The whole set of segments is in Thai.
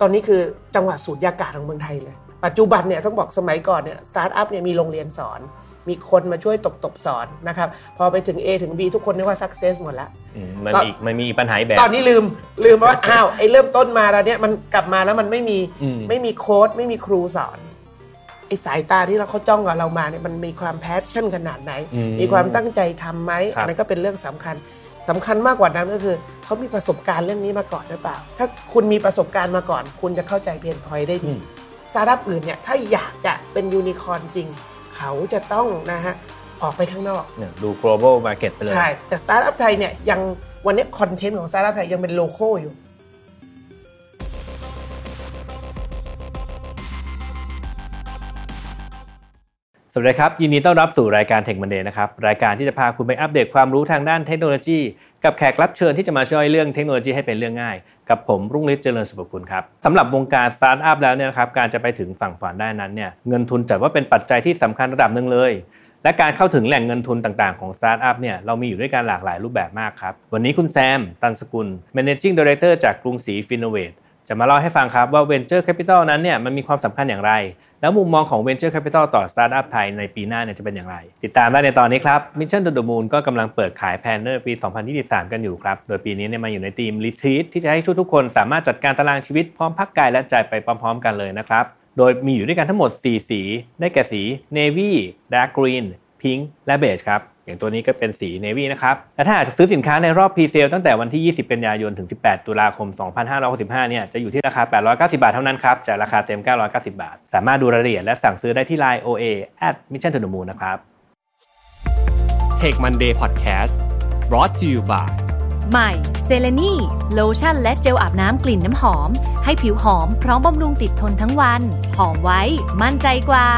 ตอนนี้คือจังหวัดสูตรยากาศของเมืองไทยเลย ปัจจุบันเนี่ยต้องบอกสมัยก่อนเนี่ยสตาร์ทอัพเนี่ยมีโรงเรียนสอน มีคนมาช่วยตบตบสอนนะครับพอไปถึง A ถึง B ทุกคนนึกว่า success หมดแล้วมันอีกมันมีปัญหาแบบ ตอนนี้ลืมลืมว่าอ้าวไอ้เริ่มต้นมาแล้วเนี่ยมันกลับมาแล้วมันไม่มีไม่มีโค้ชไม่มีครูสอนไอ้สายตาที่เราเขาจ้องกับเรามาเนี่ยมันมีความ passion ขนาดไหน มีความตั้งใจทำไหมอันนั้นก็เป็นเรื่องสำคัญ สำคัญมากกว่านั้นก็คือเขามีประสบการณ์เรื่องนี้มาก่อนหรือเปล่า ถ้าคุณมีประสบการณ์มาก่อน คุณจะเข้าใจ pain point ได้ดีสตาร์ทอัพอื่นเนี่ยถ้าอยากจะเป็นยูนิคอร์นจริง เขาจะต้องนะฮะออกไปข้างนอกดู global market ไปเลย ใช่ แต่สตาร์ทอัพไทยเนี่ยยังวันนี้คอนเทนต์ของสตาร์ทอัพไทยยังเป็น local อยู่ สวัสดีครับ ยินดีต้อนรับสู่รายการ Tech Monday นะครับ รายการที่จะพาคุณไปอัปเดตความรู้ทางด้านเทคโนโลยี กับแขกรับเชิญที่จะมาช่วยเรื่องเทคโนโลยีให้เป็นเรื่องง่าย กับผมรุ่งฤทธิ์เจริญสุภกุลครับสำหรับวงการสตาร์ทอัพแล้วเนี่ยครับการจะไปถึงฝั่งฝันได้นั้นเนี่ยเงินทุนจัดว่าเป็นปัจจัยที่สำคัญระดับหนึ่งเลย และการเข้าถึงแหล่งเงินทุนต่างๆของสตาร์ทอัพเนี่ยเรามีอยู่ด้วยกันหลากหลายรูปแบบมากครับวันนี้คุณแซมตันสกุล managing director จากกรุงศรีฟินโนเวทจะมาเล่าให้ฟังครับว่า Venture Capital นั้นเนี่ยมันมีความสำคัญอย่างไร แล้วมุมมองของ Venture Capital ต่อสตาร์ทอัพไทยในปีหน้าเนี่ยจะเป็นอย่างไร ติดตามได้ในตอนนี้ครับ Mission to the Moon ก็กำลังเปิดขาย planner ปี 2023 กันอยู่ครับ โดยปีนี้เนี่ยมาอยู่ในทีม Retreat ที่จะให้ทุกๆคนสามารถจัดการตารางชีวิตพร้อมพักกายและใจไปพร้อมๆ กันเลยนะครับ โดยมีอยู่ด้วยกันทั้งหมด 4 สี ได้แก่สี Navy Dark Green Pink และ Beige ครับ อย่างตัวนี้ก็เป็นสี Navy นะครับ และถ้าอยากจะซื้อสินค้าในรอบ pre-sale ตั้งแต่วันที่ 20 กันยายน ถึง 18 ตุลาคม 2565 เนี่ย จะอยู่ที่ราคา 890 บาทเท่านั้นครับ จากราคาเต็ม 990 บาท สามารถดูรายละเอียดและสั่งซื้อได้ที่ Line OA at Mission to the Moon นะครับ Take Monday Podcast brought to you by ใหม่เซเลนีโลชั่นและเจลอาบน้ำกลิ่นน้ำหอม ให้ผิวหอมพร้อมบำรุงติดทนทั้งวัน หอมไว้ มั่นใจกว่า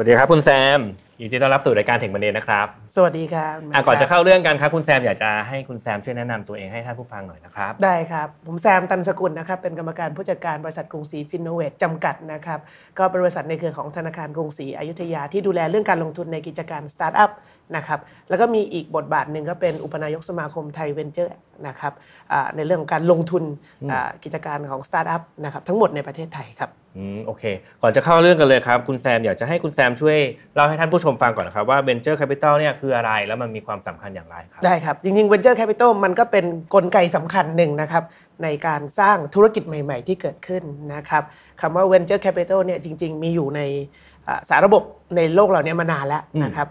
วัสดีครับคุณแซมยินดีต้อนรับสู่รายการถึงประเด็นนะครับ สวัสดีครับก่อนจะเข้าเรื่องกันครับคุณแซมอยากจะให้คุณแซมช่วยแนะนำตัวเองให้ท่านผู้ฟังหน่อยนะครับ ได้ครับ ผมแซมตันสกุลนะครับ เป็นกรรมการผู้จัดการบริษัทกรุงศรีฟินโนเวทจำกัดนะครับ ก็เป็นบริษัทในเครือของธนาคารกรุงศรีอยุธยาที่ดูแลเรื่องการลงทุนในกิจการสตาร์ทอัพ นะครับแล้วก็มีอีกบทบาทหนึ่งก็เป็นอุปนายกสมาคมไทยเวนเจอร์นะครับในเรื่องของการลงทุนกิจการของสตาร์ทอัพนะครับทั้งหมดในประเทศไทยครับอืมโอเค ก่อนจะเข้าเรื่องกันเลยครับ คุณแซมอยากจะให้คุณแซมช่วยเล่าให้ท่านผู้ชมฟังก่อนนะครับว่า Venture Capital เนี่ยคืออะไรแล้วมันมีความสำคัญอย่างไรครับ ได้ครับ จริงๆ Venture Capital มันก็เป็นนกลไกสำคัญหนึ่งนะครับในการสร้างธุรกิจใหม่ ๆ ที่เกิดขึ้นนะครับคำว่า Venture Capital เนี่ยจริง ๆ มีอยู่ใน สารระบบในโลกเราเนี่ยมานานแล้วนะครับ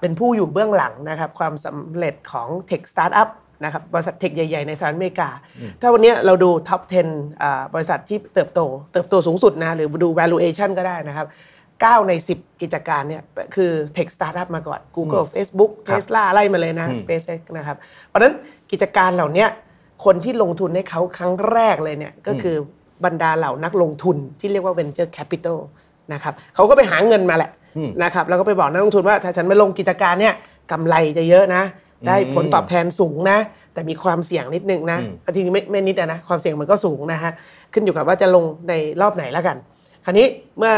เป็นผู้อยู่เบื้องหลังนะครับความสำเร็จของ Tech Startup นะครับบริษัทเทคใหญ่ ๆ ในสหรัฐอเมริกา ถ้าวันนี้เราดูท็อป 10 บริษัทที่เติบโต เติบโตสูงสุดนะหรือดู valuation ก็ได้นะครับ 9 ใน 10 กิจการเนี่ยคือ tech startup มาก่อน Google Facebook Tesla ไล่มาเลยนะ SpaceX นะครับ เพราะนั้นกิจการเหล่านี้คนที่ลงทุนให้เขาครั้งแรกเลยเนี่ยก็คือบรรดาเหล่านักลงทุนที่เรียกว่า venture capital นะครับเขาก็ไปหาเงินมาแหละนะครับแล้วก็ไปบอกนักลงทุนว่าถ้าฉันไม่ลงกิจการเนี่ยกำไรจะเยอะนะ ได้ผลตอบแทนสูงนะ แต่มีความเสี่ยงนิดนึงนะจริงไม่ไม่นิดนะความเสี่ยงมันก็สูงนะฮะขึ้นอยู่กับว่าจะลงในรอบไหนแล้วกัน คราวนี้เมื่อ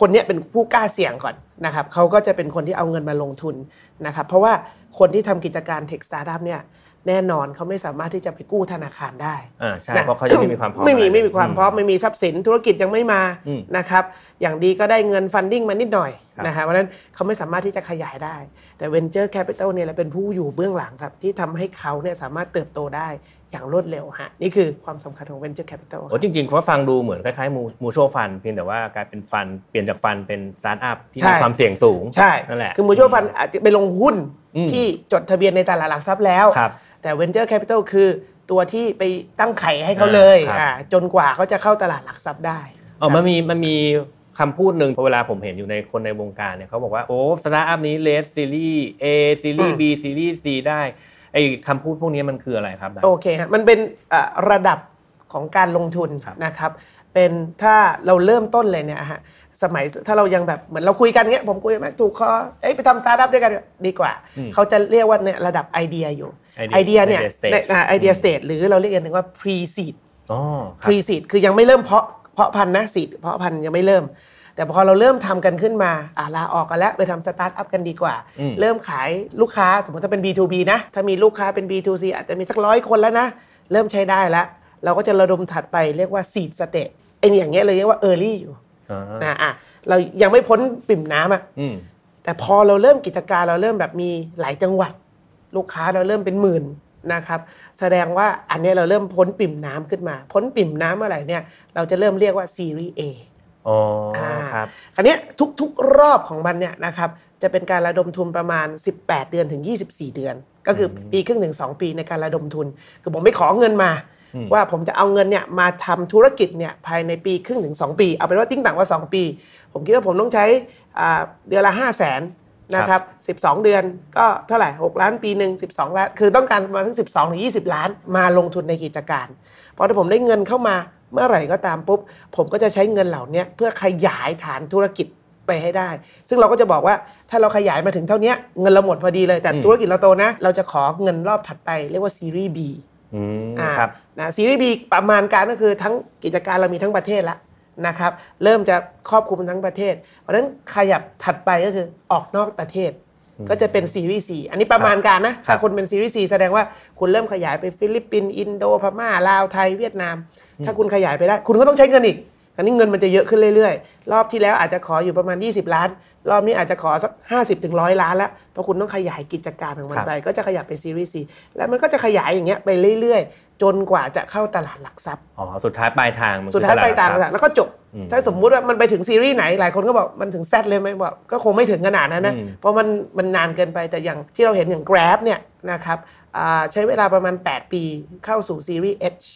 คนนี้เป็นผู้กล้าเสี่ยงก่อนนะครับเขาก็จะเป็นคนที่เอาเงินมาลงทุนนะครับเพราะว่าคนที่ทำกิจการ tech สตาร์ทอัพเนี่ย แน่นอนเขาไม่สามารถที่จะไปกู้ธนาคารได้อ่าใช่เพราะเขายังไม่มีความพร้อมไม่มีไม่มีความพร้อมไม่มีทรัพย์สินธุรกิจยังไม่มานะครับ อย่างดีก็ได้เงิน funding มานิดหน่อยนะฮะเพราะนั้นเขาไม่สามารถที่จะขยายได้ แต่ Venture Capital เนี่ยเป็นผู้อยู่เบื้องหลังครับ ที่ทำให้เขาเนี่ยสามารถเติบโตได้อย่างรวดเร็วฮะนี่คือความสำคัญของ Venture Capital โอ้จริงๆเขาฟังดูเหมือนคล้ายๆมู mutual fund เพียงแต่ว่ากลายเป็น fund เปลี่ยนจาก fund เป็นสตาร์ทอัพที่มีความเสี่ยงสูง ใช่นั่นแหละคือ mutual fund อาจจะไปลงหุ้นที่จดทะเบียนในตลาดหลักทรัพย์แล้ว แต่ Venture Capital คือตัวที่ไปตั้งไข่ให้เขาเลยจนกว่าเขาจะเข้าตลาดหลักทรัพย์ได้อ๋อมันมีมันมีคำพูดหนึ่งเวลาผมเห็นอยู่ในคนในวงการเนี่ยเขาบอกว่า โอ้สตาร์ทอัพนี้ raise series A series B series C ได้ไอ้คำพูดพวกนี้มันคืออะไรครับโอเคฮะมันเป็นระดับของการลงทุนนะครับ เป็นถ้าเราเริ่มต้นเลยเนี่ยฮะ สมัยถ้าเรายังแบบเหมือนเราคุยกันเงี้ยผมคุยแม็กถูกคอเอ้ยไปทำสตาร์ทอัพด้วยกันดีกว่า เขาจะเรียกว่าเนี่ยระดับไอเดียอยู่ไอเดียเนี่ย idea stage หรือเราเรียกกันว่า pre seed pre seed คือยังไม่เริ่มเพาะเพาะพันธุ์นะ seed เพาะพันธุ์ยังไม่เริ่ม แต่พอเราเริ่มทำกันขึ้นมาอ่าลาออกกันแล้วไปทำสตาร์ทอัพกันดีกว่าอืมเริ่มขายลูกค้าสมมติถ้าเป็น B2B นะถ้ามีลูกค้าเป็น B2C อาจจะมีสักร้อยคนแล้วนะ เริ่มใช้ได้แล้ว เราก็จะระดมถัดไปเรียกว่า seed stage ไอ้นี่อย่างเงี้ยเลยเรียกว่า early อยู่อ่า นะอะเรายังไม่พ้นปิ่มน้ำอะอืมแต่พอเราเริ่มกิจการเราเริ่มแบบมีหลายจังหวัด ลูกค้าเราเริ่มเป็นหมื่นนะครับ แสดงว่าอันเนี้ยเราเริ่มพ้นปิ่มน้ำขึ้นมา พ้นปิ่มน้ำเมื่อไหร่เนี่ย เราจะเริ่มเรียกว่าซีรีส์ A อ๋ออ่าครับคราวเนี้ยทุกๆรอบของมันเนี่ยนะครับจะเป็นการระดมทุนประมาณ 18 เดือนถึง 24 เดือน ก็คือปีครึ่งถึง2ปีในการระดมทุน คือผมไม่ขอเงินมาอืม ว่าผมจะเอาเงินเนี่ยมาทำธุรกิจเนี่ยภายในปีครึ่งถึง 2 ปี เอาเป็นว่าติ้งต่างว่า 2 ปี ผมคิดว่าผมต้องใช้เดือนละ 5 0 0แสนนะครับ12 เดือนก็เท่าไหร่ 6 ล้านปีหนึ่ง12 ล้าน คือต้องการมาทั้ง 12ถึง20 ล้านมาลงทุนในกิจการพอถ้าผมได้เงินเข้ามาเมื่อไหร่ก็ตามปุ๊บ ผมก็จะใช้เงินเหล่านี้เพื่อขยายฐานธุรกิจไปให้ได้ ซึ่งเราก็จะบอกว่าถ้าเราขยายมาถึงเท่านี้เงินเราหมดพอดีเลย แต่ธุรกิจเราโตนะ เราจะขอเงินรอบถัดไปเรียกว่าซีรีส์ B ครับนะซีรีส์ B ประมาณการก็คือทั้งกิจการเรามีทั้งประเทศแล้วนะครับ เริ่มจะครอบคลุมทั้งประเทศ เพราะฉะนั้นขยับถัดไปก็คือออกนอกประเทศ ก็จะเป็น series C อันนี้ประมาณการนะครัถ้าบคุณเป็นซีรีส์ C แสดงว่าคุณเริ่มขยายไปฟิลิปปินส์อินโดพม่าลาวไทยเวียดนาม ถ้าคุณขยายไปได้ คุณก็ต้องใช้เงินอีก อันนี้เงินมันจะเยอะขึ้นเรื่อยๆ รอบที่แล้วอาจจะขออยู่ประมาณ 20 ล้าน รอบนี้อาจจะขอสัก 50ถึง100ล้านแล้ว เพราะคุณต้องขยายกิจการของมันครับไป ก็จะขยับไปซีรีส์ C แล้วมันก็จะขยายอย่างเงี้ยไปเรื่อยๆ จนกว่าจะเข้าตลาดหลักทรัพย์ อ๋อ สุดท้ายปลายทางมันคือสุดท้ายไปต่างตตลลาดแล้วก็จบอืมถ้าสมมุติว่ามันไปถึงซีรีส์ไหน หลายคนก็บอกมันถึง Z เลยไหมบอกก็คงไม่ถึงขนาดนั้นนะอืมเพราะมันมันนานเกินไป แต่อย่างที่เราเห็นอย่าง Grab เนี่ยนะครับอ่าใช้เวลาประมาณ 8 ปีเข้าสู่ series H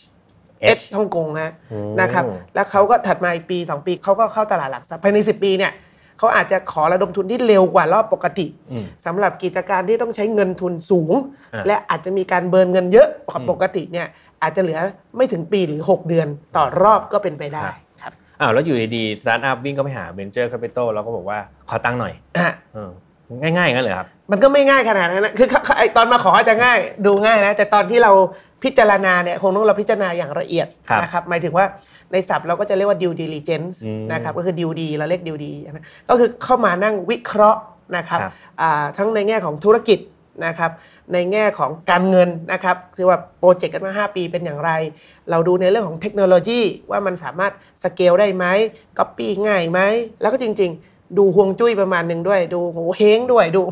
H ฮ่องกงฮะโอ้นะครับแล้วเขาก็ถัดมาอีกปี 2 ปีเขาก็เข้าตลาดหลักทรัพย์ภายใน 10 ปีเนี่ยเขาอาจจะขอระดมทุนที่เร็วกว่ารอบปกติอืมสำหรับกิจการที่ต้องใช้เงินทุนสูงอะและอาจจะมีการ burn เงินเยอะกว่าอืมปกติเนี่ยอาจจะเหลือไม่ถึงปีหรือ 6 เดือนต่อรอบก็เป็นไปได้ครับครับอ้าวแล้วอยู่ดีๆสตาร์ทอัพวิ่งก็ไปหาเ e นเจอร์แคปิตอลแล้วก็บอกว่าขอตั้งค์หน่อยอะเออง่ายๆอย่างนั้นเลยครับ มันก็ไม่ง่ายขนาดนั้นนะคือไอตอนมาขออาจจะง่ายดูง่ายนะ แต่ตอนที่เราพิจารณาเนี่ยคงต้องเราพิจารณาอย่างละเอียดครับนะครับหมายถึงว่าในศัพท์เราก็จะเรียกว่า due diligence อืมนะครับก็คือ due d เราเรียก due d นะก็คือเข้ามานั่งวิเคราะห์นะครับครับอ่าทั้งในแง่ของธุรกิจนะครับในแง่ของการเงินนะครับคือว่าโปรเจกต์กันมา 5 ปีเป็นอย่างไร เราดูในเรื่องของเทคโนโลยีว่ามันสามารถสเกลได้ไหมก๊อปปี้ง่ายไหมแล้วก็จริง ๆ ดูฮวงจุ้ยประมาณหนึ่งด้วย ดูโหงวเฮ้งด้วยดู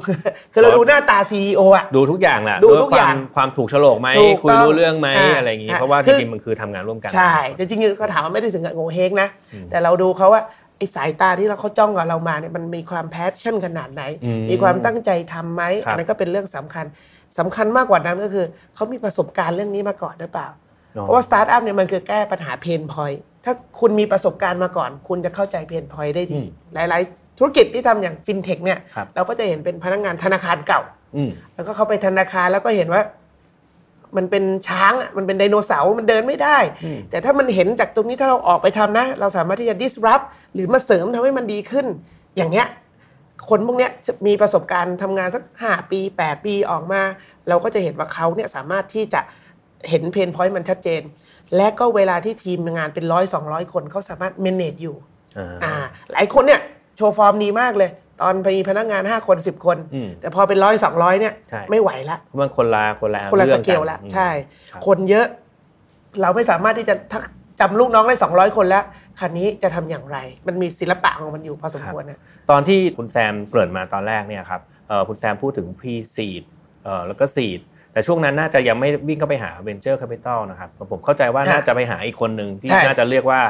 คือเราดูหน้าตา CEO อะดูทุกอย่างแหละดูทุกอย่างความถูกโฉลกไหมถูกต้องคุยรู้เรื่องไหมอ่าอะไรอย่างงี้อ่าเพราะว่าคือจริงๆมันคือทำงานร่วมกัน ใช่แต่จริงๆก็ถามว่าไม่ได้ถึงกับโหงวเฮ้งนะ แต่เราดูเขาว่าไอ้สายตาที่เราเขาจ้องกับเรามาเนี่ยมันมีความ passion ขนาดไหนอืมมีความตั้งใจทำไหมครับอันนั้นก็เป็นเรื่องสำคัญสำคัญมากกว่านั้นก็คือเขามีประสบการณ์เรื่องนี้มาก่อนหรือเปล่า เพราะว่าสตาร์ทอัพเนี่ยมันคือแก้ปัญหา pain point ถ้าคุณมีประสบการณ์มาก่อน คุณจะเข้าใจ pain point ได้ดี หลาย ๆ ธุรกิจที่ทำอย่างฟินเทคเนี่ยครับเราก็จะเห็นเป็นพนักงานธนาคารเก่าอืมแล้วก็เข้าไปธนาคารแล้วก็เห็นว่า มันเป็นช้างอะมันเป็นไดโนเสาร์มันเดินไม่ได้อืมแต่ถ้ามันเห็นจากตรงนี้ถ้าเราออกไปทำนะ เราสามารถที่จะ disrupt หรือมาเสริมทำให้มันดีขึ้น อย่างเงี้ยคนพวกเนี้ยมีประสบการณ์ทำงานสัก 5 ปี 8 ปีออกมา เราก็จะเห็นว่าเขาเนี่ยสามารถที่จะเห็น pain point มันชัดเจน และก็เวลาที่ทีมงานเป็นร้อยสองร้อยคนเขาสามารถ manage อยู่อ่าอ่าหลายคนเนี่ย โชว์ฟอร์มดีมากเลย ตอนมีพนักงาน 5 คน 10 คน อืมแต่พอเป็นร้อยสองร้อยเนี่ย ใช่ ไม่ไหวละ เพราะมันคนละคนละเรื่องคนละรื่สองเกลนแล้วอืมใช่ ครับ คนเยอะ เราไม่สามารถที่จะทักจำลูกน้องได้ 200 คนแล้วคราวนี้จะทำอย่างไร มันมีศิลปะของมันอยู่พอสมควรนะ ตอนที่คุณแซมเกริ่นมาตอนแรกเนี่ยครับเอ่อคุณแซมพูดถึง pre seed เอ่อแล้วก็ seed แต่ช่วงนั้นน่าจะยังไม่วิ่งเข้าไปหา venture capital นะครับผมเข้าใจว่าค่ะน่าจะไปหาอีกคนหนึ่งที่ใช่น่าจะเรียกว่า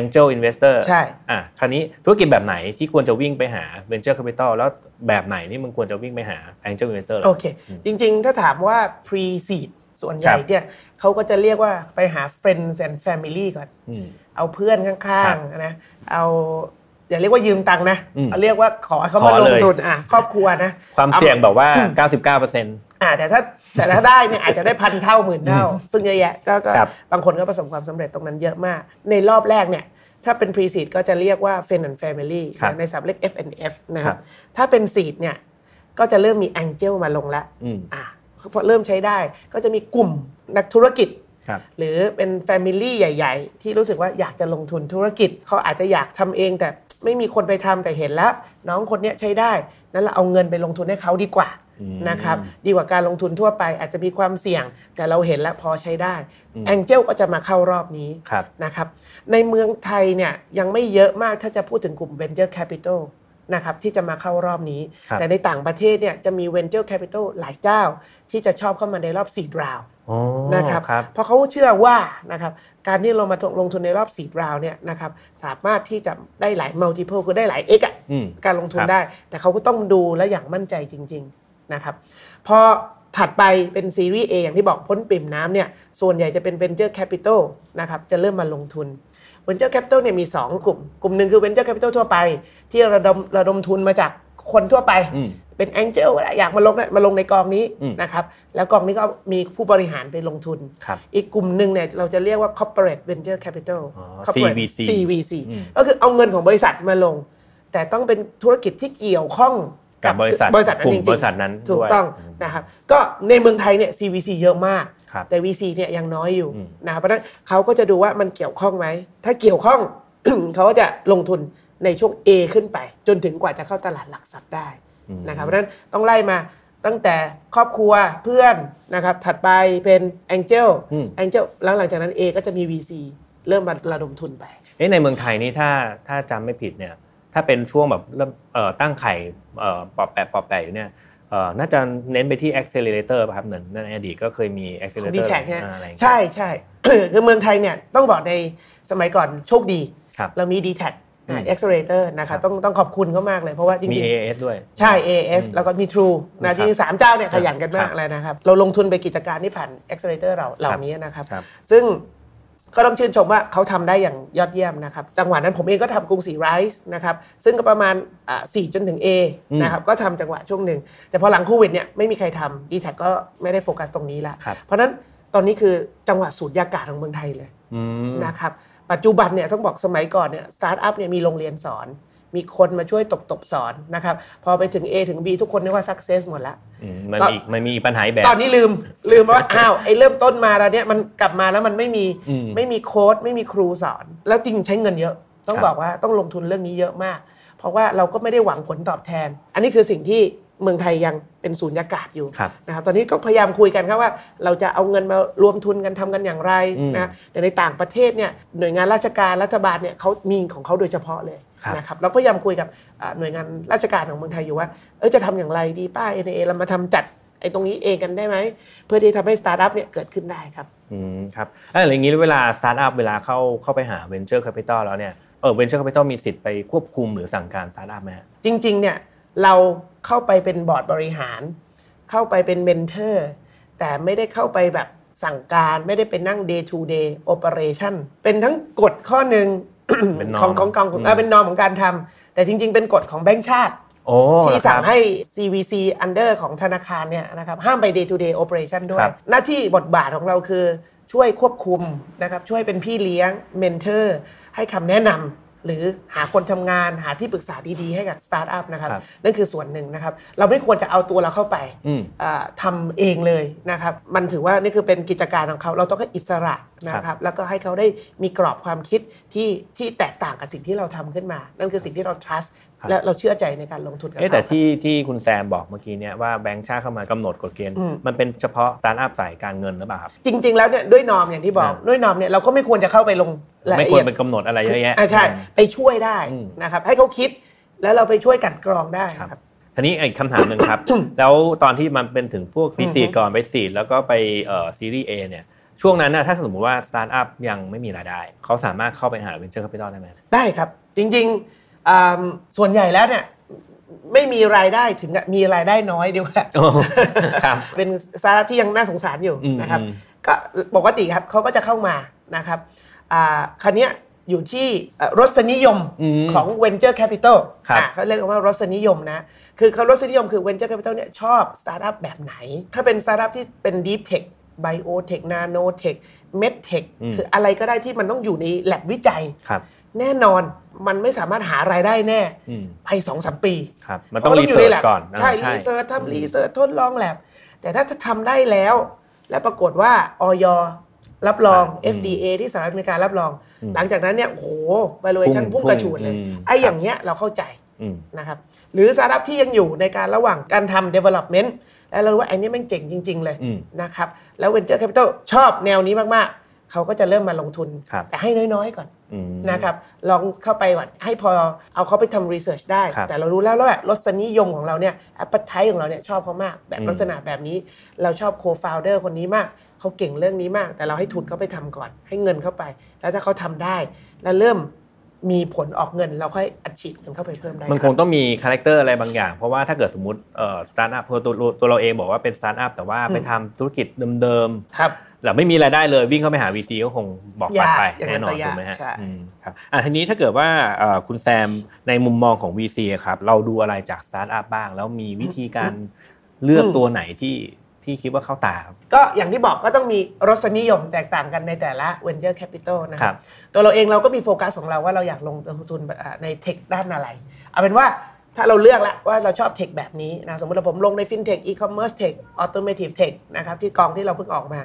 angel investor ใช่อะคราวนี้ธุรกิจแบบไหนที่ควรจะวิ่งไปหา venture capital แล้วแบบไหนที่มันควรจะวิ่งไปหา angel investor โอเค จริง ๆ ถ้าถามว่า pre seed ส่วนใหญ่ครับเนี่ยเขาก็จะเรียกว่าไปหา friends and family ก่อนอืมเอาเพื่อนข้าครังบๆนะเอาอย่าเรียกว่ายืมตังค์นะอืมเอาเรียกว่าขอให้เขาขมาอลเลงยทุนอะครอบครัวนะ ความเสี่ยงแบบว่า 99% อ่าแต่ถ้าแต่ถ้าได้เนี่ยอาจจะได้พันเท่าหมื่นเท่าซึ่งเยอะแยะก็ก็ครับบางคนก็ประสบความสำเร็จตรงนั้นเยอะมาก ในรอบแรกเนี่ยถ้าเป็น pre seed ก็จะเรียกว่า friend and family ครับในศัพท์เรียก F&F นะคครัรับบถ้าเป็น seed เนี่ยก็จะเริ่มมี angel มาลงแล้วอืมอ่าพอเริ่มใช้ได้ก็จะมีกลุ่มนักธุรกิจครับหรือเป็น Family ใหญ่ ๆ ที่รู้สึกว่าอยากจะลงทุนธุรกิจ เขาอาจจะอยากทำเองแต่ไม่มีคนไปทำแต่เห็นแล้ว น้องคนเนี้ยใช้ได้นั้นเราเอาเงินไปลงทุนให้เขาดีกว่าอืม นะครับดีกว่าการลงทุนทั่วไปอาจจะมีความเสี่ยง แต่เราเห็นแล้วพอใช้ได้แองเจลก็จะมาเข้ารอบนี้ครับนะครับในเมืองไทยเนี่ยยังไม่เยอะมากถ้าจะพูดถึงกลุ่ม Venture Capital นะครับที่จะมาเข้ารอบนี้ครับแต่ในต่างประเทศเนี่ยจะมี Venture Capital หลายเจ้า ที่จะชอบเข้ามาในรอบ seed round โอ้นะครับครับเพราะเขาเชื่อว่านะครับการที่เรามาลงทุนในรอบ seed round เนี่ยนะครับสามารถที่จะได้หลาย multiple คือได้หลาย x อะอืมการลงทุนครับได้ แต่เขาก็ต้องดูและอย่างมั่นใจจริง ๆ นะครับพอถัดไปเป็นซีรีส์ A อย่างที่บอกพ้นปิ่มน้ำเนี่ยส่วนใหญ่จะเป็น Venture Capital นะครับจะเริ่มมาลงทุน Venture Capital เนี่ยมี 2 กลุ่ม กลุ่มหนึ่งคือ Venture Capital ทั่วไป ที่ระดมระดมทุนมาจากคนทั่วไปอืมเป็น Angel อยากมาลงนะมาลงในกองนี้อืมนะครับแล้วกองนี้ก็มีผู้บริหารไปลงทุนครับอีกกลุ่มหนึ่งเนี่ยเราจะเรียกว่า corporate venture capital อ๋อ corporate CVC CVC อืมก็คือเอาเงินของบริษัทมาลง แต่ต้องเป็นธุรกิจที่เกี่ยวข้อง กับบริษัทบริษัทนั้นกลุ่จมริงๆบริษัทนั้นถูกด้วยต้องนะครับก็ในเมืองไทยเนี่ย CVC เยอะมากครับแต่ VC เนี่ยยังน้อยอยู่อืมนะครับเพราะฉะนั้นเขาก็จะดูว่ามันเกี่ยวข้องไหมถ้าเกี่ยวข้องเขาก็จะลงทุนในช่วง A ขึ้นไป จนถึงกว่าจะเข้าตลาดหลักทรัพย์ได้อืมนะครับเพราะฉะนั้นต้องไล่มาตั้งแต่ครอบครัวเพื่อนนะครับถัดไปเป็น Angel อืม Angel แล้วหลังจากนั้น A ก็จะมี VC เริ่มมาระดมทุนไปเอ๊ะในเมืองไทยนี่ถ้าถ้าจำไม่ผิดเนี่ย ถ้าเป็นช่วงแบบเริ่มเอ่อตั้งไข่เอ่อปอบแปะปอบแปะอยู่เนี่ยเอ่อน่าจะเน้นไปที่ accelerator ป่ะครับเหมือนในอดีตก็เคยมีของ accelerator ดีแท็กเนี่ยอ่าอะไรอย่างเงี้ยใช่ใช่คือเมืองไทยเนี่ยต้องบอกในสมัยก่อนโชคดีครับเรามี d t แท็อืม accelerator นะครัครับบต้องต้องขอบคุณเขามากเลยเพราะว่าจมีริง AAS ด้วยๆใช่ AS แล้วก็มี True ครันะบจริงๆสามเจ้าเนี่ยครัขบยันกันมาคกรับเลยนะครับ เราลงทุนไปกิจการที่ผ่าน accelerator เราเหล่านี้นะครับครับซึ่ง ก็ต้องชื่นชมว่าเขาทำได้อย่างยอดเยี่ยมนะครับ จังหวะนั้นผมเองก็ทำกรุงศรีไรซ์นะครับ ซึ่งก็ประมาณอ่า4จนถึง A อืมนะครับ ก็ทำจังหวะช่วงหนึ่ง แต่พอหลังโควิดเนี่ยไม่มีใครทำ d t แทก็ไม่ได้โฟกัสตรงนี้ละครับเพราะฉะนั้นตอนนี้คือจังหวะสูตรยากาศของเมืองไทยเลยอืมนะครับ ปัจจุบันเนี่ยต้องบอกสมัยก่อนเนี่ยสตาร์ทอัพเนี่ยมีโรงเรียนสอน มีคนมาช่วยตบตบๆสอนนะครับ พอไปถึง A ถึง B ทุกคนนึกว่า success หมดละอืมมันก็อีกมันมีอีกปัญหาอีกแบบ ตอนนี้ลืมลืมว่าอ้าวไอ้เริ่มต้นมาแล้วเนี่ยมันกลับมาแล้วมันไม่มีอืมไม่มีโค้ดไม่มีครูสอน แล้วจริงใช้เงินเยอะ ต้องครับบอกว่าต้องลงทุนเรื่องนี้เยอะมาก เพราะว่าเราก็ไม่ได้หวังผลตอบแทน อันนี้คือสิ่งที่เมืองไทยยังเป็นสุญญากาศอยู่ครับนะครับตอนนี้ก็พยายามคุยกันครับว่า เราจะเอาเงินมารวมทุนกันทำกันอย่างไรอืมนะแต่ในต่างประเทศเนี่ยหน่วยงานราชการรัฐบาลเนี่ยเขามีของเขาโดยเฉพาะเลยครับ นะครับเราพยายามคุยกับอ่าหน่วยงานราชการของเมืองไทยอยู่ว่าเออจะทำอย่างไรดีป้า NA เรามาทำจัดไอ้ตรงนี้เองกันได้ไหม เพื่อที่ทำให้สตาร์ทอัพเนี่ยเกิดขึ้นได้ครับอืมครับแล้วอย่างนี้เวลาสตาร์ทอัพเวลาเข้าเข้าไปหา venture capital แล้วเนี่ยเอ่อ venture capital มีสิทธิ์ไปควบคุมหรือสั่งการสตาร์ทอัพไหมฮะจริง ๆ เนี่ยเราเข้าไปเป็นบอร์ดบริหาร เข้าไปเป็น mentor แต่ไม่ได้เข้าไปแบบสั่งการไม่ได้เป็นนั่ง day to day operation เป็นทั้งกฎข้อหนึ่ง เป็น norm ของของกองของอืมเอ่อเป็น norm ของการทำแต่จริง ๆ เป็นกฎของแบงก์ชาติ โอ้ที่สั่งเหรอครับให้ CVC under ของธนาคารเนี่ยนะครับห้ามไป day to day operation ด้วยครับหน้าที่บทบาทของเราคือช่วยควบคุมนะครับช่วยเป็นพี่เลี้ยง mentor ให้คำแนะนำ หรือหาคนทำงานหาที่ปรึกษาดีๆ ให้กับสตาร์ทอัพนะครับครับนั่นคือส่วนหนึ่งนะครับ เราไม่ควรจะเอาตัวเราเข้าไปอืมอ่าทำเองเลยนะครับ มันถือว่านี่คือเป็นกิจการของเขาเราต้องให้อิสระนะครับแล้วก็ให้เขาได้มีกรอบความคิดที่ที่แตกต่างกับสิ่งที่เราทำขึ้นมา นั่นคือสิ่งที่เรา trust ครับและเราเชื่อใจในการลงทุนกับเอ๊ะเขาแต่ครับที่ที่คุณแซมบอกเมื่อกี้เนี่ยว่าแบงก์ชาติเข้ามากำหนดกฎเกณฑ์อืมมันเป็นเฉพาะสตาร์ทอัพสายการเงินหรือเปล่าครับจริง ๆแล้วเนี่ยด้วยนอมอย่างที่บอกอ่าด้วยนอมเนี่ยเราก็ไม่ควรจะเข้าไปลงราย ไม่ละควเอีรยดไปกำหนดอะไรเยอะแยะอ่าใช่ไปช่วยได้อืมนะครับให้เขาคิดแล้วเราไปช่วยกลันกรองได้ครับครับทีนี้อีกคำถามหนึ่งครับ แล้วตอนที่มันเป็นถึงพวก VC อือฮึก่อนไปซีดแล้วก็ไปเอ่อซีรีส์ A เนี่ยช่วงนั้นน่ะถ้าสมมติว่าสตาร์ทอัพยังไม่มีรายได้ เขาสามารถเข้าไปหา venture capital ได้ไหมได้ครับ จริงๆอ่าส่วนใหญ่แล้วเนี่ยไม่มีรายได้ถึงกับมีรายได้น้อยดีกว่าโอ้ครับเป็นสตาร์ทอัพที่ยังน่าสงสารอยู่อืมนะครับอืมก็ปกติครับเขาก็จะเข้ามานะครับอ่า คราวนี้อยู่ที่เอ่อรสนิยมอืมของ Venture Capital ครับอะเขาเรียกว่ารสนิยมนะ คือเขารสนิยมคือ Venture Capital เนี่ยชอบสตาร์ทอัพแบบไหน ถ้าเป็นสตาร์ทอัพที่เป็น Deep Tech Biotech Nanotech Medtech อืมคืออะไรก็ได้ที่มันต้องอยู่ในแลบวิจัยครับแน่นอนมันไม่สามารถหารายได้แน่อืมไปสองสามปีครับมันต้องพาะรียู่เสิร์ชใ lab ก่อน ใช่อ่า research ทำ researchทดลองแลบแต่ถ้าทำได้แล้ว และปรากฏว่าอย. รับรองอืม FDA ที่สหรัฐอเมริการับรองอืมหลังจากนั้นเนี่ยโอ้โห valuation พุ่พุ่งพุ่งกระฉูดเลยอืมไอ้อย่างเงี้ยเราเข้าใจอืมนะครับหรือสตาร์ทอัพที่ยังอยู่ในการระหว่างการทำ development แล้วเรารู้ว่าไอ้นี่แม่งเจ๋งจริง ๆ เลยอืมนะครับแล้ว venture capital ชอบแนวนี้มากๆ เขาก็จะเริ่มมาลงทุนครับแต่ให้น้อยๆก่อนอืมนะครับลองเข้าไปก่อนให้พอเอาเขาไปทำ research ได้ครับแต่เรารู้แล้วแล้วแบบรสนิยมของเราเนี่ย appetite ของเราเนี่ยชอบเขามากแบบอืมลักษณะแบบนี้ เราชอบ co-founder คนนี้มาก เขาเก่งเรื่องนี้มาก แต่เราให้ทุนเขาไปทำก่อน ให้เงินเข้าไป แล้วถ้าเขาทำได้ แล้วเริ่มมีผลออกเงิน เราค่อยอัดฉีดเงินเข้าไปเพิ่มได้มันคครัมันคงต้องมี character อะไรบางอย่าง เพราะว่าถ้าเกิดสมมติเอ่อสตาร์ทอัพตัวตัวตัวเราเองบอกว่าเป็นสตาร์ทอัพแต่ว่าไปทำธุรกิจเดิมครับๆแล้วไม่มีรายได้เลยวิ่งเข้าไปหา VC ก็คงบอกปัดไปยากอย่างนั้แน่นนอนก็ยากถูกไหมฮะใช่อืมครับอะทีนี้ถ้าเกิดว่าเอ่อคุณแซมในมุมมองของ VC อะครับเราดูอะไรจากสตาร์ทอัพบ้าง แล้วมีวิธีการเลือกตัวไหนที่ ที่คิดว่าเข้าตาครับก็อย่างที่บอกก็ต้องมีรสนิยมแตกต่างกันในแต่ละ venture capital นะคครัรับบตัวเราเองเราก็มีโฟกัสของเราว่าเราอยากลงทุนอ่าในเทคด้านอะไร เอาเป็นว่าถ้าเราเลือกแล้วว่าเราชอบเทคแบบนี้นะสมมติว่าผมลงใน fintech e-commerce tech automotive tech นะครับที่กองที่เราเพิ่งออกมา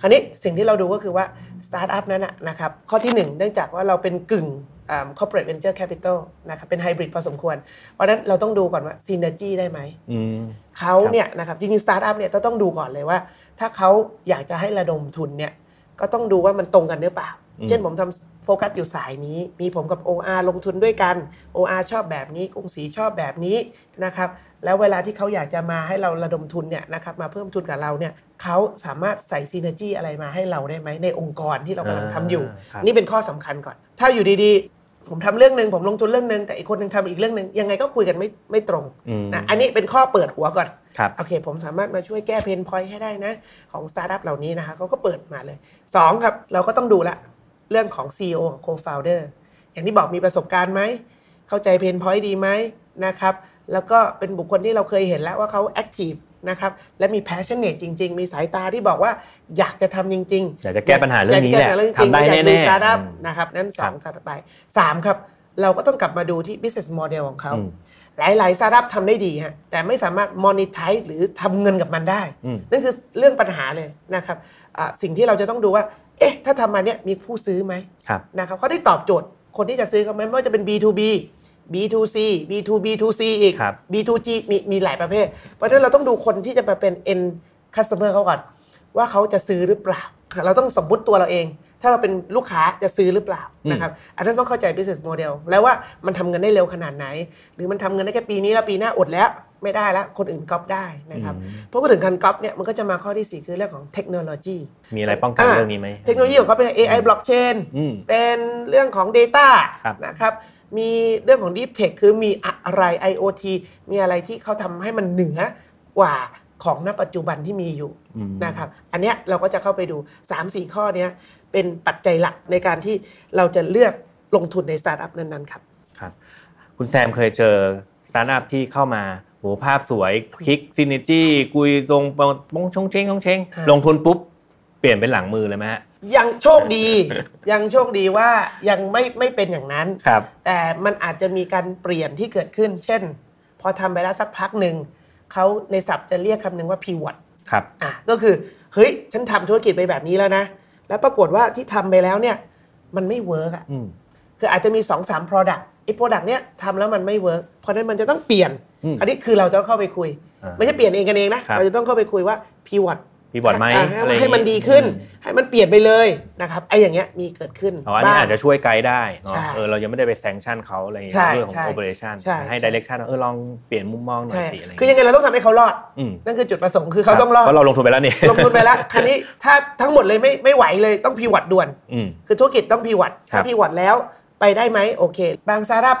คราวนี้สิ่งที่เราดูก็คือว่าสตาร์ทอัพนั้นนะนะครับข้อที่หนึ่งเนื่องจากว่าเราเป็นกึ่งอ่า corporate venture capital นะครับเป็นไฮบริดพอสมควร เพราะฉะนั้นเราต้องดูก่อนว่า synergy ได้ไหมอืมเขาเนี่ยนะครับจริงๆสตาร์ทอัพเนี่ยต้องดูก่อนเลยว่า ถ้าเขาอยากจะให้ระดมทุนเนี่ยก็ต้องดูว่ามันตรงกันหรือเปล่าอืมเช่นผมทำโฟกัสอยู่สายนี้ มีผมกับ OR ลงทุนด้วยกัน OR ชอบแบบนี้กรุงศรีชอบแบบนี้นะครับแล้วเวลาที่เขาอยากจะมาให้เราระดมทุนเนี่ยนะครับมาเพิ่มทุนกับเราเนี่ยเขาสามารถใส่ synergy อะไรมาให้เราได้ไหมในองค์กรที่เรากำลังทำอยู่ครับนี่เป็นข้อสำคัญก่อน ถ้าอยู่ดีๆ ผมทำเรื่องหนึ่งผมลงทุนเรื่องหนึ่งแต่อีกคนหนึ่งทำอีกเรื่องหนึ่งยังไงก็คุยกันไม่ไม่ตรงอืมนะอันนี้เป็นข้อเปิดหัวก่อนครับโอเค ผมสามารถมาช่วยแก้ pain point ให้ได้นะ ของสตาร์ทอัพเหล่านี้นะคะเขาก็เปิดมาเลย 2 ครับ เราก็ต้องดูละ เรื่องของ CEO กับ Co-founder อย่างที่บอกมีประสบการณ์ไหม เข้าใจ pain point ดีไหมนะครับแล้วก็เป็นบุคคลที่เราเคยเห็นแล้วว่าเขา active นะครับและมี passionate จริง ๆ มีสายตาที่บอกว่าอยากจะทำจริงๆอยากจะแก้ปัญหาเรื่องนี้แหละยากจแก้ปัญาเรื่องจริงทำได้อยากแน่ๆสตาร์ทอัพอืมนะครับนั่นสองครับถัดไปสามครับ เราก็ต้องกลับมาดูที่ business model ของเขาอืมหลายๆสตาร์ทอัพทำได้ดีฮะแต่ไม่สามารถ monetize หรือทำเงินกับมันได้อืมนั่นคือเรื่องปัญหาเลยนะครับอ่าสิ่งที่เราจะต้องดูว่า เอ๊ะ ถ้าทำมาเนี้ยมีผู้ซื้อไหมครับนะครับเขาได้ตอบโจทย์คนที่จะซื้อเขาไหมไม่ว่าจะเป็น B2B B2C B2B2C อีก ครับ B2G มีมีหลายประเภท เพราะฉะนั้นเราต้องดูคนที่จะมาเป็น end customer เขาก่อน ว่าเขาจะซื้อหรือเปล่า เราต้องสมมุติตัวเราเอง ถ้าเราเป็นลูกค้าจะซื้อหรือเปล่าอืมนะครับอันนั้นต้องเข้าใจ business model แล้วว่ามันทำเงินได้เร็วขนาดไหน หรือมันทำเงินได้แค่ปีนี้แล้วปีหน้าอดแล้วไม่ได้แล้วคนอื่นก๊อปได้นะครับเพราะก็ถึงการก๊อปเนี่ยมันก็จะมาข้อที่สี่คือเรื่องของเทคโนโลยี มีอะไรป้องกันเรื่องนี้ไหม เทคโนโลยีของเขาเป็น AI blockchain อืม เป็นเรื่องของ Data ครับนะครับ มีเรื่องของ Deep Tech คือมีอะไร IoT มีอะไรที่เขาทำให้มันเหนือกว่าของณปัจจุบันที่มีอยู่อืมนะครับ อันเนี้ยเราก็จะเข้าไปดู 3-4 ข้อเนี้ยเป็นปัจจัยหลักในการที่เราจะเลือกลงทุนในสตาร์ทอัพนั้นๆครับครับ คุณแซมเคยเจอสตาร์ทอัพที่เข้ามาโหภาพสวยคลิก synergy คุยตรงปงชงเชงชงเชงอ่าลงทุนปุ๊บเป ลี่ยนเป็นหลังมือเลยไหมฮะยังโชคดี ยังโชคดีว่ายังไม่ไม่เป็นอย่างนั้นครับ แต่มันอาจจะมีการเปลี่ยนที่เกิดขึ้น เช่น พอทำไปแล้วสักพักหนึ่งเขาในศัพท์จะเรียกคำหนึ่งว่า pivot ครับอะก็คือเฮ้ยฉันทำธุรกิจไปแบบนี้แล้วนะ แล้วปรากฏว่าที่ทำไปแล้วเนี่ย มันไม่เวิร์กอะอืมคืออาจจะมี2-3สาม product ไอ้ product เนี้ยทำแล้วมันไม่เวิร์กเพราะฉะนั้นมันจะต้องเปลี่ยนอืมอันนี้คือเราจะต้องเข้าไปคุยอ่าไม่ใช่เปลี่ยนเองกันเองนะครับเราจะต้องเข้าไปคุยว่า pivot มีบอร์ดไหมอะอะไรอย่างงี้ให้มันดีขึ้นอืมให้มันเปลี่ยนไปเลยนะครับไอ้อย่างเงี้ยมีเกิดขึ้น้นอ๋ออันนี้บ้งอาจจะช่วยไกด์ได้เนาะใช่เออเรายังไม่ได้ไป sanction เขาอะไรอย่างใช่เงี้ยเรื่องของใช่ operation ใช่ให้ใช่ direction เออลองเปลี่ยนมุมมองหน่อยใช่สิอะไรอย่างคือเงี้ยยังไงเราต้องทำให้เขารอดอืมนั่นคือจุดประสงค์คือเขาต้องรอดเพราะเราลงทุนไปแล้วนี่ลงทุนไปแล้วครับวนี้ถ้าทั้งหมดเลยไม่ไม่ไหวเลยต้อง pivot ด่วนอืมคือธุรกิจต้อง pivot ครัถ้า pivot แล้วไปได้ไหมโอเค บางสตาร์ทอัพ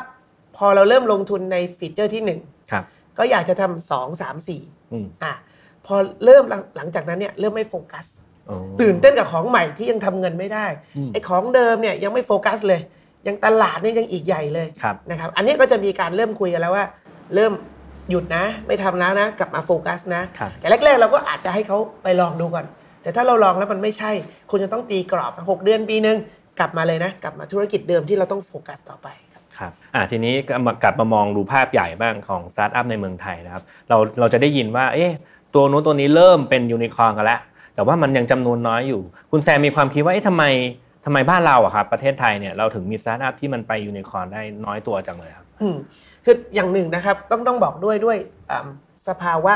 พอเราเริ่มลงทุนในฟีเจอร์ที่หนึ่งครับก็อยากจะทำสองสามสี่อืมอะ พอเริ่มหลังหลังจากนั้นเนี่ยเริ่มไม่โฟกัสอ๋อตื่นเต้นกับของใหม่ที่ยังทำเงินไม่ได้อืมไอ้ของเดิมเนี่ยยังไม่โฟกัสเลย ยังตลาดเนี่ยยังอีกใหญ่เลยครับนะครับอันนี้ก็จะมีการเริ่มคุยกันแล้วว่า เริ่มหยุดนะ ไม่ทำแล้วนะ กลับมาโฟกัสนะครับแต่แรก ๆ เราก็อาจจะให้เขาไปลองดูก่อน แต่ถ้าเราลองแล้วมันไม่ใช่ คุณจะต้องตีกรอบ6เดือนปีหนึ่งกลับมาเลยนะ กลับมาธุรกิจเดิมที่เราต้องโฟกัสต่อไปครับครับอ่าทีนี้ก็มากลับมามองดูภาพใหญ่บ้างของสตาร์ทอัพในเมืองไทยนะครับเราเราจะได้ยินว่าเอ๊ะ ตัวนู้นตัวนี้เริ่มเป็นยูนิคอร์นกันแล้วแต่ว่ามันยังจำนวนน้อยอยู่ คุณแซมมีความคิดว่าเอ๊ะทำไมทำไมบ้านเราอะครับประเทศไทยเนี่ยเราถึงมีสตาร์ทอัพที่มันไปยูนิคอร์นได้น้อยตัวจังเลยครับอืมคืออย่างหนึ่งนะครับต้องต้องบอกด้วยด้วยอ่าสภาวะ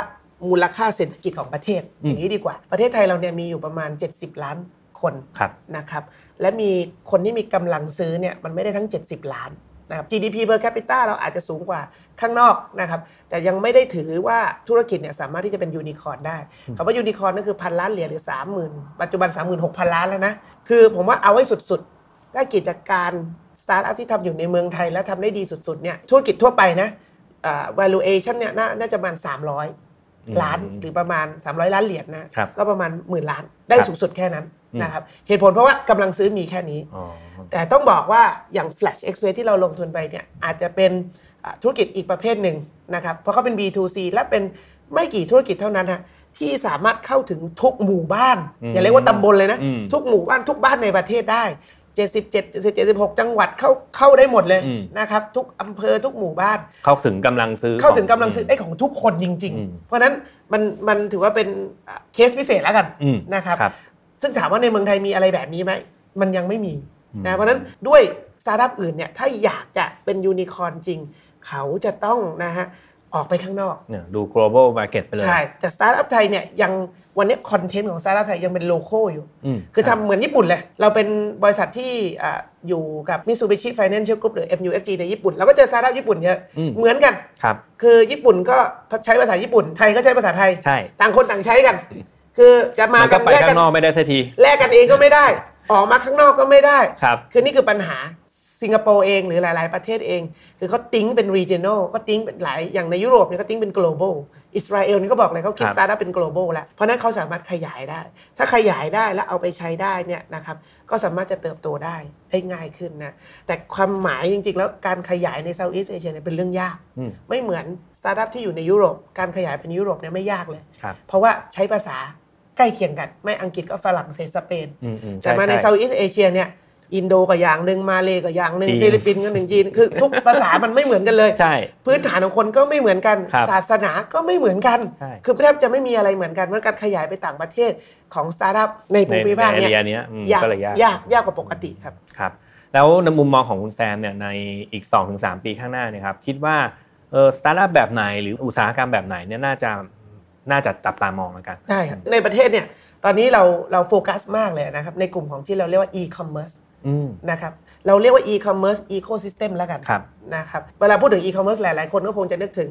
มูลค่าเศรษฐกิจของประเทศอืมอย่างนี้ดีกว่า ประเทศไทยเราเนี่ยมีอยู่ประมาณ 70 ล้านคนครับนะครับและมีคนที่มีกำลังซื้อเนี่ยมันไม่ได้ทั้ง 70 ล้าน นะครับ GDP per capita เราอาจจะสูงกว่าข้างนอกนะครับแต่ยังไม่ได้ถือว่าธุรกิจเนี่ยสามารถที่จะเป็นยูนิคอร์นได้คำว่ายูนิคอร์นนั่นคือพันล้านเหรียญหรือ 30,000 ปัจจุบัน 36,000 ล้านแล้วนะ คือผมว่าเอาไว้สุดๆ ถ้ากิจการสตาร์ทอัพที่ทำอยู่ในเมืองไทยแล้วทำได้ดีสุดๆเนี่ยธุรกิจทั่วไปนะอ่า valuation เนี่ยนาน่าจะประมาณ 300 ล้านอืมหรือประมาณ 300 ล้านเหรียญนะครับก็ประมาณหมื่นล้านได้ครับสูงสุดแค่นั้นอืม นะครับเหตุผลเพราะว่ากำลังซื้อมีแค่นี้อ๋อแต่ต้องบอกว่าอย่าง Flash Express ที่เราลงทุนไปเนี่ยอาจจะเป็นอ่าธุรกิจอีกประเภทหนึ่งนะครับเพราะเขาเป็น B2C และเป็นไม่กี่ธุรกิจเท่านั้นฮะที่สามารถเข้าถึงทุกหมู่บ้านอืมอย่าเรียกว่าตำบลเลยนะอืมทุกหมู่บ้านทุกบ้านในประเทศได้ 77 70 76 จังหวัดเข้าเข้าได้หมดเลยอืมนะครับทุกอำเภอทุกหมู่บ้าน เข้าถึงกำลังซื้อ เข้าถึงกำลังซื้ออืมไอ้ของทุกคนจริงอืมๆเพราะฉะนั้นมันมันถือว่าเป็นอ่าเคสพิเศษแล้วกันอืมนะครับครับ ซึ่งถามว่าในเมืองไทยมีอะไรแบบนี้ไหมมันยังไม่มีอืมนะเพราะฉะนั้นด้วยสตาร์ทอัพอื่นเนี่ยถ้าอยากจะเป็นยูนิคอร์นจริง เขาจะต้องนะฮะออกไปข้างนอกเนี่ยดู global market ไปเลย ใช่ แต่สตาร์ทอัพไทยเนี่ยยังวันนี้คอนเทนต์ของสตาร์ทอัพไทยยังเป็น local อยู่อืมคือทำเหมือนญี่ปุ่นเลย เราเป็นบริษัทที่อ่าอยู่กับ Mitsubishi Financial Group หรือ MUFG ในญี่ปุ่น เราก็เจอสตาร์ทอัพญี่ปุ่นเยอะอืมเหมือนกัน ครับ คือญี่ปุ่นก็ใช้ภาษาญี่ปุ่น ไทยก็ใช้ภาษาไทย ใช่ ต่างคนต่างใช้กัน คือจะมามันกัก็นไปแลกกัข้างนอกไม่ได้สักทีแลกกันเองก็ไม่ได้ ออกมาข้างนอกก็ไม่ได้ ครับ คือนี่คือปัญหา สิงคโปร์เองหรือหลาย ๆ ประเทศเอง คือเขา think เป็น regional ก็ think เป็นหลายอย่างในยุโรปเนี่ยก็ติ้งเป็น global อิสราเอลนี่ก็บอกเลยเขาคิดครับสตาร์ทอัพเป็น global แล้ว เพราะฉะนั้นเขาสามารถขยายได้ ถ้าขยายได้แล้วเอาไปใช้ได้เนี่ยนะครับก็สามารถจะเติบโตได้ได้ง่ายขึ้นนะแต่ความหมายจริง ๆ แล้วการขยายใน Southeast Asia เนี่ยเป็นเรื่องยากอืมไม่เหมือนสตาร์ทอัพที่อยู่ในยุโรปการขยายเป็นยุโรปเนี่ยไม่ยากเลยครับเพราะว่าใช้ภาษาใกล้เคียงกัน ไม่อังกฤษก็ฝรั่งเศสสเปนอืมอืมแต่มาใน Southสเอเชียเนี่ย อินโดก็อย่างหนึ่งมาเลก็อย่างหนึ่งจีนฟิลิปปินส์ก็หนึ่งจีนคือทุกภาษามันไม่เหมือนกันเลยใช่พื้นฐานของคนก็ไม่เหมือนกัน ครับศาสนาก็ไม่เหมือนกัน ใช่ คือแทบจะไม่มีอะไรเหมือนกันเมื่อการขยายไปต่างประเทศของสตาร์ทอัพในภูในมิภาคในเนี่ย area เนี้ยอืมยากก็เลยยากยากยากกว่าปกติครับ ครับแล้วในมุมมองของคุณแซมเนี่ยในอีก 2-3 ปีข้างหน้าเนี่ยครับคิดว่าเออสตาร์ทอัพแบบไหนหรืออุตสาหกรรมแบบไหนเนี่ยน่าจะน่าจะจับตามองแล้วกันได้ครับในประเทศเนี่ยตอนนี้เราเราโฟกัสมากเลยนะครับ ในกลุ่มของที่เราเรียกว่า e-commerce อืม นะครับเราเรียกว่า e-commerce ecosystem แล้วกันครับนะครับเวลาพูดถึง e-commerce หลาย ๆ คนก็คงจะนึกถึง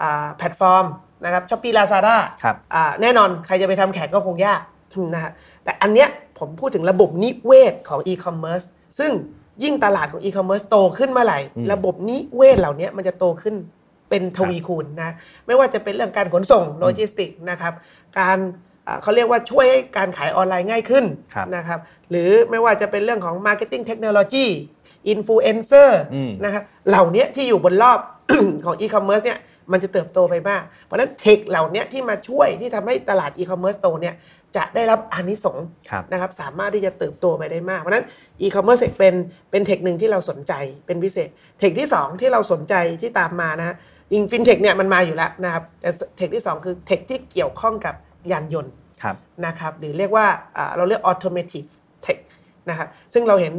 อ่าแพลตฟอร์มนะครับ Shopee Lazada ครับแน่นอนใครจะไปทำแข่งก็คงยากนะฮะแต่อันเนี้ยผมพูดถึงระบบนิเวศของ e-commerce ซึ่งยิ่งตลาดของ e-commerce โตขึ้นเมื่อไหร่อืมระบบนิเวศเหล่านี้มันจะโตขึ้นเป็นทวีคูณนะไม่ว่าจะเป็นเรื่องการขนส่งโลจิสติกนะครับการอ่า เขาเรียกว่าช่วยให้การขายออนไลน์ง่ายขึ้นครับนะครับ หรือไม่ว่าจะเป็นเรื่องของ Marketing Technology Influencer อืมนะครับเหล่านี้ที่อยู่บนรอบของ e-commerce เนี่ยมันจะเติบโตไปมาก เพราะฉะนั้นเทคเหล่านี้ที่มาช่วยที่ทำให้ตลาด e-commerce โตเนี่ยจะได้รับอานิสงส์ครับนะครับสามารถที่จะเติบโตไปได้มาก เพราะฉะนั้น e-commerce เป็นเป็นเทคหนึ่งที่เราสนใจเป็นพิเศษ เทคที่ 2 ที่เราสนใจที่ตามมานะฮะจริงฟินเทคเนี่ยมันมาอยู่แล้วนะครับแต่เทคที่ 2 คือเทคที่เกี่ยวข้องกับ ยานยนต์ครับนะครับหรือเรียกว่าอ่าเราเรียก automotive tech นะครับซึ่งเราเห็น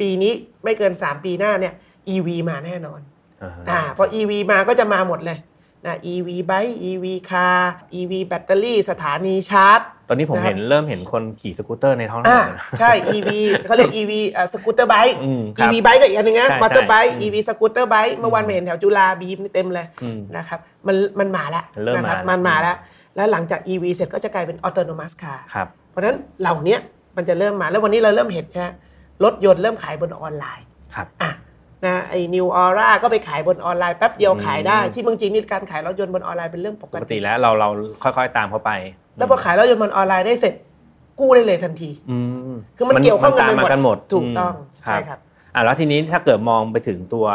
ปีนี้ไม่เกิน 3 ปีหน้าเนี่ย EV มาแน่นอนอ่าฮะอ่าพอ EV มาก็จะมาหมดเลยนะ EV bike EV car EV แบตเตอรี่สถานีชาร์จ ตอนนี้ผมนะครับเห็นเริ่มเห็นคนขี่สกูตเตอร์ในท้องถนนอ่านะใช่ EV เขาเรียก EV อ่า scooter bike อืมครับ EV ไบค์ก็อีกอันหนึงนะใช่มอเตอร์ไบค์ใช่ EV สกูตเตอร์ไบค์เมื่อวานไปเห็นแถวจุฬา Beam เต็มเลยอืมนะครับมันมันมาแล้วเริ่มนะครัมาแล้วมันมาแล้ว แล้วหลังจาก EV เสร็จก็จะกลายเป็น autonomous car ครับเพราะฉะนั้นเหล่านี้มันจะเริ่มมา แล้ววันนี้เราเริ่มเห็นแค่รถยนต์เริ่มขายบนออนไลน์ครับอะนะไอ้ New Aura ก็ไปขายบนออนไลน์แป๊บเดียวขายได้อืมที่เมืองจีนนี่การขายรถยนต์บนออนไลน์เป็นเรื่องปปกกติติแล้วเราเราค่อยๆตามเขาไป แล้วพอขายรถยนต์บนออนไลน์ได้เสร็จกู้ได้เลยทันทีอืมคือมันเกี่ยวข้องกันตามไปมากันหมดถูกต้องมใช่ครับอะแล้วทีนี้ถ้าเกิดมองไปถึงตัว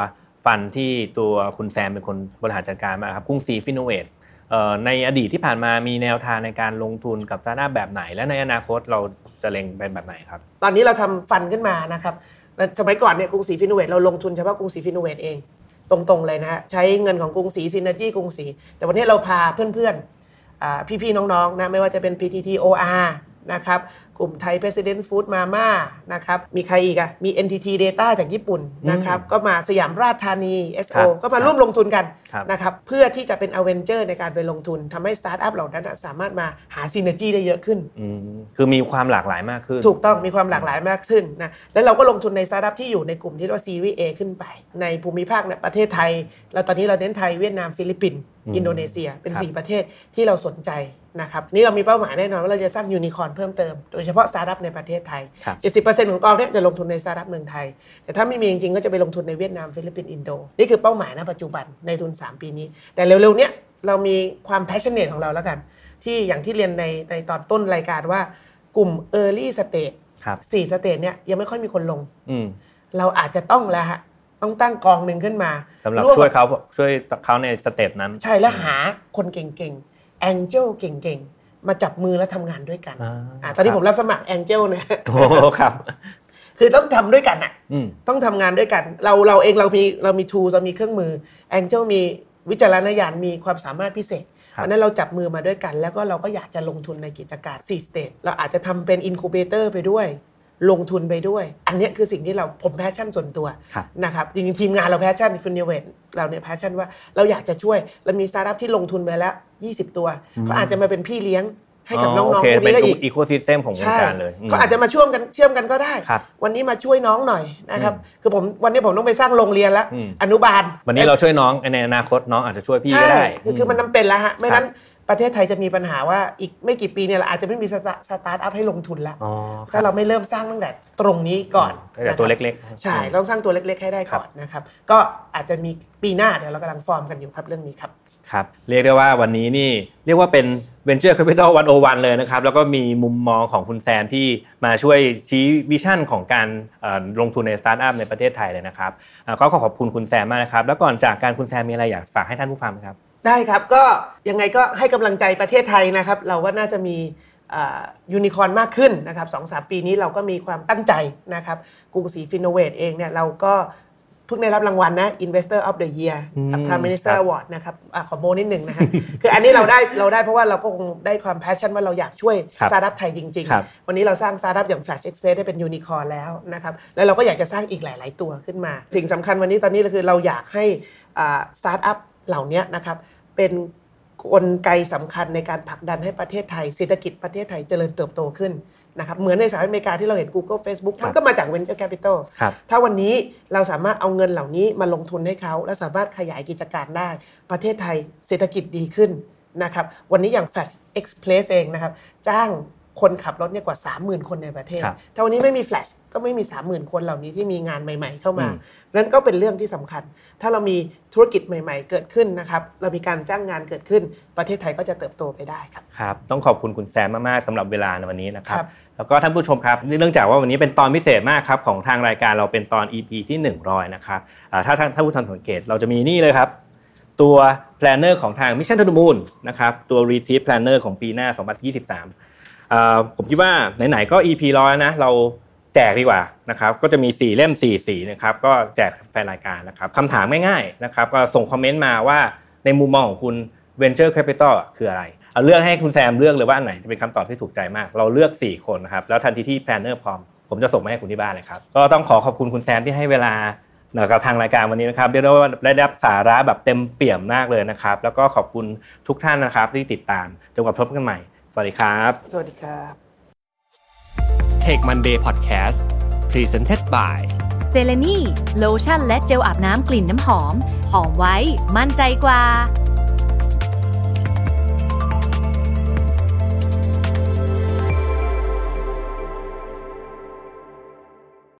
fund ที่ตัวคุณแซมเป็นคนบริหารจัดการมาครับกรุงศรี Finnovate เอ่อ ในอดีตที่ผ่านมามีแนวทางในการลงทุนกับสตาร์ทอัพแบบไหน และในอนาคตเราจะเล็งเป็นแบบไหนครับ ตอนนี้เราทำ fund ขึ้นมานะครับสมัยก่อนเนี่ยกรุงศรี Finnovate เราลงทุนเฉพาะกรุงศรี Finnovate เองตรงๆเลยนะฮะใช้เงินของกรุงศรี synergy กรุงศรีแต่วันนี้เราพาเพื่อนๆพี่ๆน้องๆนะไม่ว่าจะเป็น PTT OR นะครับ กลุ่มไทย President Food Mama นะครับ มีใครอีกอะมี NTT Data จากญี่ปุ่นนะครับ ก็มาสยามราชธานีครั SO บก็มาร่วมลงทุนกันครับนะครับ เพื่อที่จะเป็นอเวนเจอร์ในการไปลงทุนทำให้สตาร์ทอัพเหล่านั้นอะสามารถมาหา synergy ได้เยอะขึ้นอืมคือมีความหลากหลายมากขึ้น ถูกต้องมีความหลากหลายมากขึ้นนะ แล้วเราก็ลงทุนในสตาร์ทอัพที่อยู่ในกลุ่มที่เรียกว่าซีรีส์ A ขึ้นไป ในภูมิภาคเนี่ยประเทศไทย แล้วตอนนี้เราเน้นไทยเวียดนามฟิลิปปินส์อืมอินโดนีเซียเป็นครับ4ประเทศที่เราสนใจ นะครับนี่เรามีเป้าหมายแน่นอนว่าเราจะสร้างยูนิคอร์นเพิ่มเติมโดยเฉพาะสตาร์ทอัพในประเทศไทยครับ70%ของกองเนี่ยจะลงทุนในสตาร์ทอัพเมืองไทย แต่ถ้าไม่มีจริงๆก็จะไปลงทุนในเวียดนามฟิลิปปินส์อินโด นี่คือเป้าหมายณปัจจุบันในทุน 3 ปีนี้ แต่เร็วๆเนี้ยเรามีความ passionate ของเราแล้วกัน ที่อย่างที่เรียนในในตอนต้นรายการว่ากลุ่ม early stage ครับ seed stage เนี่ยยังไม่ค่อยมีคนลงอืมเราอาจจะต้องแล้วฮะต้องตั้งกองหนึ่งขึ้นมาสำหรับร่วมช่วยกับเขาช่วยเขาในสเต็ปนั้น ใช่แล้วหาคนเก่งๆ angel เก่งๆ มาจับมือแล้วทำงานด้วยกันอ่าอ่าตอนนี้ครับผมรับสมัคร angel เนี่ยโอ้ครับ คือต้องทำด้วยกันอะอืมต้องทำงานด้วยกัน เราเราเองเรามีเรามี tool เรามีเครื่องมือ angel มีวิจารณญาณมีความสามารถพิเศษครับเพราะฉะนั้นเราจับมือมาด้วยกัน แล้วก็เราก็อยากจะลงทุนในกิจการ seed stage เราอาจจะทำเป็น incubator ไปด้วย ลงทุนไปด้วย อันเนี้ยคือสิ่งที่เราผม passion ส่วนตัวครับนะครับจริงๆทีมงานเรา passion Finnovate เราเนี่ย passion ว่าเราอยากจะช่วยเรามีสตาร์ทอัพที่ลงทุนไปแล้ว 20 ตัวเขาอาจจะมาเป็นพี่เลี้ยงให้กับน้องโอเคพวกเป็นนี้ได้อีกอ ecosystem ของวงการเลยใช่ไหมเขาอาจจะมาร่วมกันเชื่อมกันก็ได้ครับวันนี้มาช่วยน้องหน่อยนะครับอืมคือผมวันนี้ผมต้องไปสร้างโรงเรียนแล้วอืมอนุบาล วันนี้เราช่วยน้องในอนาคตน้องอาจจะช่วยพี่ใช่ก็ได้คือคือมันจำเป็นแล้วฮะไม่นั้นครับ ประเทศไทยจะมีปัญหาว่าอีกไม่กี่ปีเนี่ยเราอาจจะไม่มีสตาสตาร์ทอัพให้ลงทุนแล้วอ๋อคถ้ารับเราไม่เริ่มสร้างตั้งแต่ตรงนี้ก่อนตั้งแต่ตัวนะครับเล็กๆ ใช่อืมต้องสร้างตัวเล็ก ๆ ให้ได้ก่อนนะครับ ก็อาจจะมีปีหน้าเดี๋ยวเรากำลังฟอร์มกันอยู่ครับเรื่องนี้ครับ ครับเรียกได้ว่าวันนี้นี่เรียกว่าเป็น Venture Capital 101 เลยนะครับ แล้วก็มีมุมมองของคุณแซมที่มาช่วยชี้ vision ของการเอ่อลงทุนในสตาร์ทอัพในประเทศไทยเลยนะครับเอ่อก็ขอขอบคุณคุณแซมมากนะครับ แล้วก่อนจากกันคุณแซมมีอะไรอยากฝากให้ท่านผู้ฟังไหมครับ ได้ครับก็ยังไงก็ให้กำลังใจประเทศไทยนะครับ เราว่าน่าจะมียูนิคอร์นมากขึ้นนะครับสองสามปีนี้เราก็มีความตั้งใจนะครับกรุงศรี Finnovate เองเนี่ยเราก็เพิ่งได้รับรางวัลนะ Investor of the Year อืม Prime Minister ครับ Award นะครับอะขอโมนิดหนึ่งนะฮะ คืออันนี้เราได้เราได้เพราะว่าเราก็คงได้ความ passion ว่าเราอยากช่วยครับสตาร์ทอัพไทยจริงครับๆวันนี้เราสร้างสตาร์ทอัพอย่าง Flash Express ได้เป็นยูนิคอร์นแล้วนะครับ แล้วเราก็อยากจะสร้างอีกหลาย ๆ ตัวขึ้นมา สิ่งสำคัญวันนี้ตอนนี้ก็คือเราอยากให้สตาร์ทอัพ เหล่านี้นะครับเป็นกลไกสำคัญในการผลักดันให้ประเทศไทยเศรษฐกิจประเทศไทยเจริญเติบโตขึ้นนะครับเหมือนในสหรัฐอเมริกาที่เราเห็น Google Facebook ครับมันก็มาจาก Venture Capital ครับถ้าวันนี้เราสามารถเอาเงินเหล่านี้มาลงทุนให้เขา และสามารถขยายกิจการได้ ประเทศไทยเศรษฐกิจดีขึ้นนะครับวันนี้อย่าง Flash Express เองนะครับจ้าง คนขับรถเนี่ยกว่า 30,000 คนในประเทศครับถ้าวันนี้ไม่มี Flash ก็ไม่มี 30,000 คนเหล่านี้ที่มีงานใหม่ ๆ เข้ามาอืมนั้นก็เป็นเรื่องที่สำคัญ ถ้าเรามีธุรกิจใหม่ ๆ เกิดขึ้นนะครับ เรามีการจ้างงานเกิดขึ้น ประเทศไทยก็จะเติบโตไปได้ครับ ครับ ต้องขอบคุณคุณแซมมาก ๆสำหรับเวลาในวันนี้นะครับครับแล้วก็ท่านผู้ชมครับ เนื่องจากว่าวันนี้เป็นตอนพิเศษมากครับของทางรายการเราเป็นตอน EP ที่ 100 นะครับอ่าถ้าท่านท่านผู้ชมสังเกตเราจะมีนี่เลยครับตัว planner ของทาง Mission to the Moon นะครับตัว Retreat Planner ของปีหน้า 2023อ่า ผมคิดว่าไหนๆก็ EP ร้อยนะเราแจกดีกว่านะครับก็จะมี 4 เล่ม4สีนะครับก็แจกแฟนรายการนะครับคำถามง่ายๆนะครับก็ส่งคอมเมนต์มาว่าในมุมมองของคุณ Venture Capital คืออะไรเอาเลือกให้คุณแซมเลือกเลยว่าอันไหนจะเป็นคำตอบที่ถูกใจมาก เราเลือก 4 คนนะครับแล้วทันทีที่ planner พร้อมผมจะส่งมาให้คุณที่บ้านเลยครับก็ต้องขอขอบคุณคุณแซมที่ให้เวลากับทางรายการวันนี้นะครับเรียกได้ว่าได้รับสาระแบบเต็มเปี่ยมมากเลยนะครับ แล้วก็ขอบคุณทุกท่านนะครับที่ติดตามจนกว่าพบกันใหม่ วัสดีครับ สวัสดีครับ Tech Monday Podcast Presented by เซเลนีโลชั่นและเจลอาบน้ำกลิ่นน้ำหอม หอมไว้ มั่นใจกว่า